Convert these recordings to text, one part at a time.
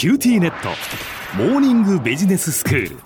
QTnet。モーニングビジネススクール。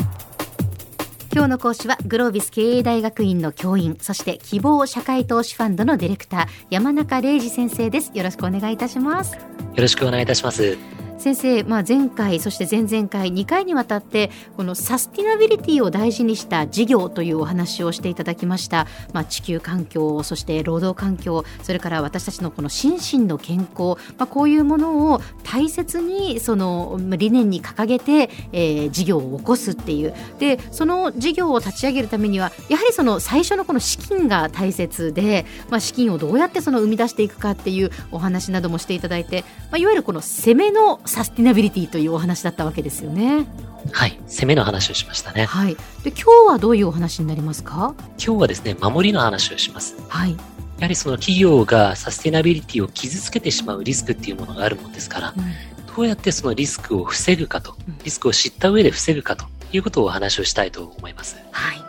今日の講師はグロービス経営大学院の教員そして KIBOW 社会投資ファンドのディレクター山中礼二先生です。よろしくお願いいたします。よろしくお願いいたします先生、まあ、前回そして前々回2回にわたってこのサスティナビリティを大事にした事業というお話をしていただきました、まあ、地球環境そして労働環境それから私たちのこの心身の健康、まあ、こういうものを大切にその理念に掲げて、えー、事業を起こすっていう。でその事業を立ち上げるためにはやはりその最初のこの資金が大切で、まあ、資金をどうやってその生み出していくかっていうお話などもしていただいて、まあ、いわゆるこの攻めのサスティナビリティというお話だったわけですよね。はい、攻めの話をしましたね。はい。で、今日はどういうお話になりますか？今日はですね、守りの話をします。はい。やはりその企業がサステナビリティを傷つけてしまうリスクっていうものがあるもんですから、うん、どうやってそのリスクを防ぐかと、リスクを知った上で防ぐかということをお話をしたいと思います。はい。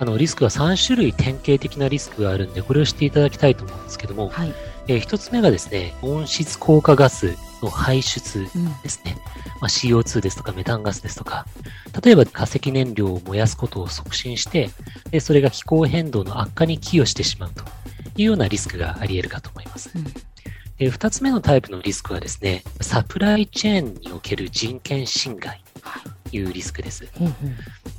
あの、リスクは3種類典型的なリスクがあるんで、これを知っていただきたいと思うんですけども、はい。えー、一つ目がですね、温室効果ガスの排出ですね。うんまあ、CO2 ですとかメタンガスですとか、例えば化石燃料を燃やすことを促進して、でそれが気候変動の悪化に寄与してしまうというようなリスクがあり得るかと思います。うんで2つ目のタイプのリスクはですね、サプライチェーンにおける人権侵害というリスクです。はい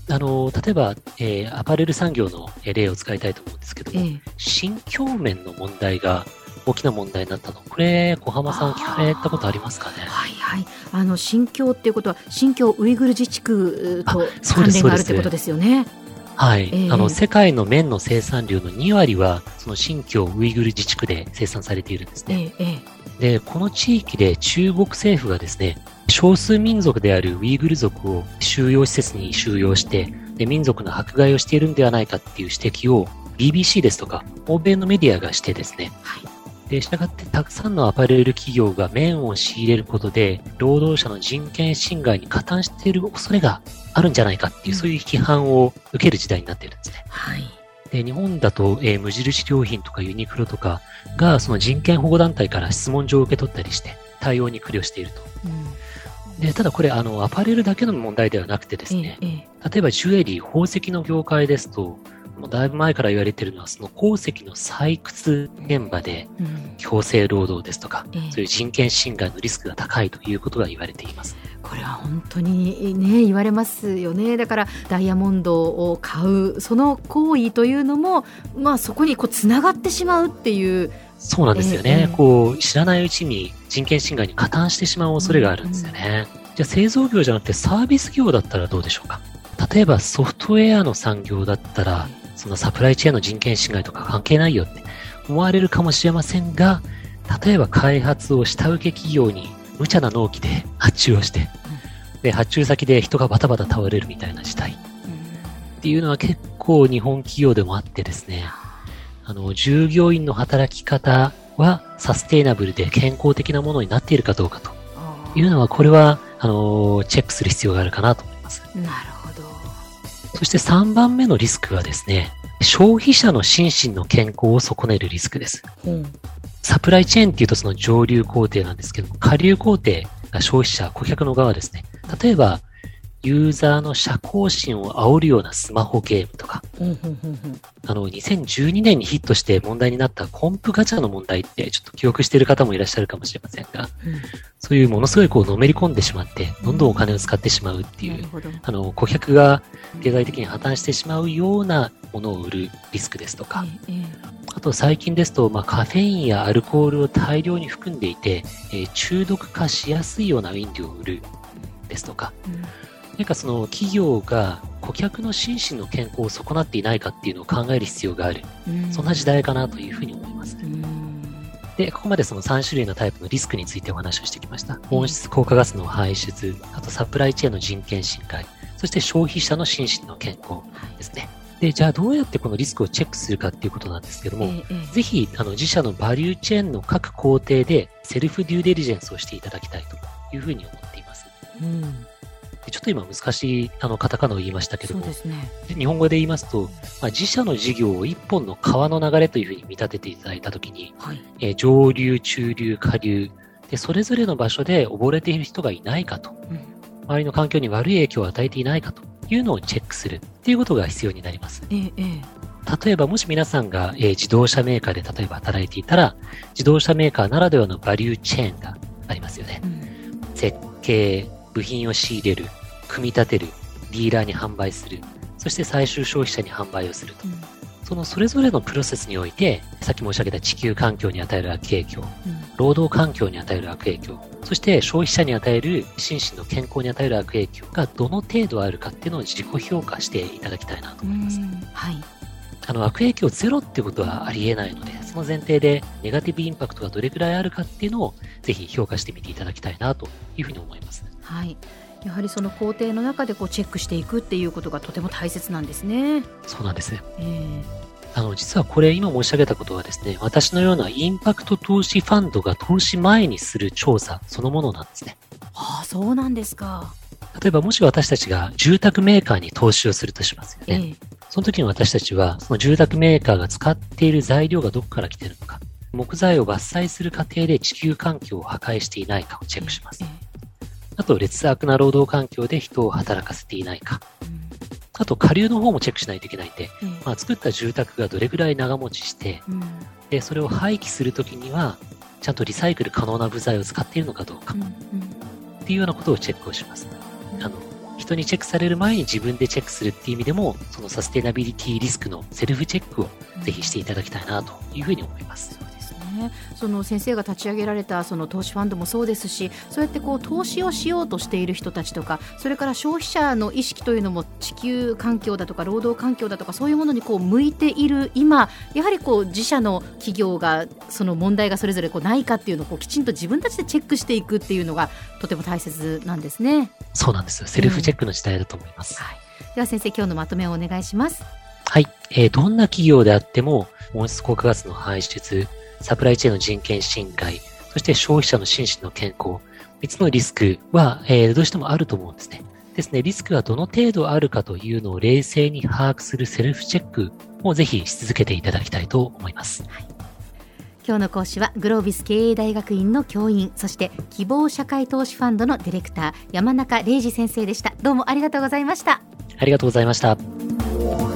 あの例えば、えー、アパレル産業の例を使いたいと思うんですけども、ええ、新境面の問題が大きな問題になったの。これ、小浜さん聞かれたことありますかね？はいはい。あの、新疆っていうことは、新疆ウイグル自治区と関連があるってことですよね。はい、えー、あの世界の綿の生産量の2割はその新疆ウイグル自治区で生産されているんですね。えー、でこの地域で中国政府がですね少数民族であるウイグル族を収容施設に収容してで民族の迫害をしているんではないかっていう指摘を BBC ですとか欧米のメディアがしてですね、はい、で、したがってたくさんのアパレル企業が麺を仕入れることで、労働者の人権侵害に加担している恐れがあるんじゃないかっていう、そういう批判を受ける時代になっているんですね。はい。で、日本だと、えー、無印良品とかユニクロとかが、その人権保護団体から質問状を受け取ったりして、対応に苦慮していると。うん、でただこれ、あの、アパレルだけの問題ではなくてですね、ええ、例えばジュエリー、宝石の業界ですと、もうだいぶ前から言われているのは、その鉱石の採掘現場で、強制労働ですとか、うん、そういう人権侵害のリスクが高いということが言われています。これは本当にね、言われますよね。だから、ダイヤモンドを買う、その行為というのも、まあ、そこにこう、つながってしまうっていう。そうなんですよね。えー、こう、知らないうちに人権侵害に加担してしまう恐れがあるんですよね。うん、じゃあ、製造業じゃなくてサービス業だったらどうでしょうか？例えばソフトウェアの産業だったら、そのサプライチェーンの人権侵害とか関係ないよって思われるかもしれませんが、例えば開発を下請け企業に無茶な納期で発注をして、で、発注先で人がバタバタ倒れるみたいな事態っていうのは結構日本企業でもあってですね、あの、従業員の働き方はサステイナブルで健康的なものになっているかどうかというのは、これは、あの、チェックする必要があるかなと思います。なるほど。そして3番目のリスクはですね、消費者の心身の健康を損ねるリスクです。うん、サプライチェーンっていうとその上流工程なんですけども、下流工程が消費者、顧客の側ですね。例えば、ユーザーの社交心を煽るようなスマホゲームとか、あの、2012年にヒットして問題になったコンプガチャの問題ってちょっと記憶している方もいらっしゃるかもしれませんが、うん、そういうものすごいこうのめり込んでしまって、どんどんお金を使ってしまうっていう、あの、顧客が経済的に破綻してしまうようなものを売るリスクですとか、あと最近ですと、まあ、カフェインやアルコールを大量に含んでいて、えー、中毒化しやすいような飲料を売るですとか、うんなんかその企業が顧客の心身の健康を損なっていないかっていうのを考える必要がある。そんな時代かなというふうに思います。で、ここまでその3種類のタイプのリスクについてお話をしてきました。温室効果ガスの排出、あとサプライチェーンの人権侵害、そして消費者の心身の健康ですね。で、じゃあどうやってこのリスクをチェックするかっていうことなんですけども、ええ、ぜひ、あの、自社のバリューチェーンの各工程でセルフデューデリジェンスをしていただきたいというふうに思っています。うんちょっと今難しいあのカタカナを言いましたけども、ね、日本語で言いますと、まあ、自社の事業を一本の川の流れというふうに見立てていただいたときに、はい、えー、上流、中流、下流、で、それぞれの場所で溺れている人がいないかと、周りの環境に悪い影響を与えていないかというのをチェックするっていうことが必要になります。ええ、例えば、もし皆さんが、えー、自動車メーカーで例えば働いていたら、自動車メーカーならではのバリューチェーンがありますよね。うん、設計、部品を仕入れる、組み立てる、ディーラーに販売する、そして最終消費者に販売をすると。うんそのそれぞれのプロセスにおいて、さっき申し上げた地球環境に与える悪影響、うん、労働環境に与える悪影響、そして消費者に与える心身の健康に与える悪影響がどの程度あるかっていうのを自己評価していただきたいなと思います。はい。あの悪影響ゼロってことはありえないので、その前提でネガティブインパクトがどれくらいあるかっていうのをぜひ評価してみていただきたいなというふうに思います。はい。やはりその工程の中でこうチェックしていくっていうことがとても大切なんですね。そうなんです。えー、あの、実はこれ今申し上げたことはですね、私のようなインパクト投資ファンドが投資前にする調査そのものなんですね。ああ、そうなんですか。例えばもし私たちが住宅メーカーに投資をするとしますよね。ええ、その時に私たちは、その住宅メーカーが使っている材料がどこから来ているのか、木材を伐採する過程で地球環境を破壊していないかをチェックします。え、あと、劣悪な労働環境で人を働かせていないか。あと、下流の方もチェックしないといけないんで、まあ、作った住宅がどれぐらい長持ちして、で、それを廃棄するときには、ちゃんとリサイクル可能な部材を使っているのかどうか、っていうようなことをチェックをします。あの、人にチェックされる前に自分でチェックするっていう意味でも、そのサステナビリティリスクのセルフチェックをぜひしていただきたいなというふうに思います。ね、その先生が立ち上げられたその投資ファンドもそうですしそうやってこう投資をしようとしている人たちとかそれから消費者の意識というのも地球環境だとか労働環境だとかそういうものにこう向いている今やはりこう自社の企業がその問題がそれぞれこうないかっていうのをこうきちんと自分たちでチェックしていくっていうのがとても大切なんですね。そうなんです。セルフチェックの時代だと思います、うん。はい、では先生今日のまとめをお願いします。はい、えー、どんな企業であっても温室効果ガスの排出サプライチェーンの人権侵害、そして消費者の心身の健康、3つのリスクは、えー、どうしてもあると思うんですね。ですね、リスクがどの程度あるかというのを冷静に把握するセルフチェックをぜひし続けていただきたいと思います。はい、今日の講師はグロービス経営大学院の教員そして希望社会投資ファンドのディレクター山中礼二先生でした。どうもありがとうございました。ありがとうございました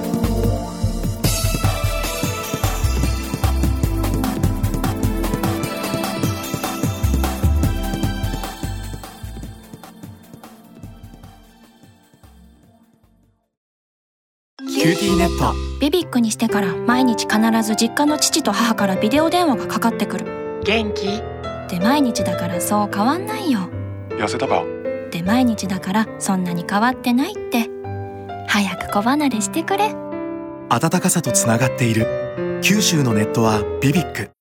ックにしてから毎日必ず実家の父と母からビデオ電話がかかってくる。元気？で毎日だからそう変わんないよ。痩せたか？で毎日だからそんなに変わってないって。早く子離れしてくれ。暖かさとつながっている。九州のネットはビビック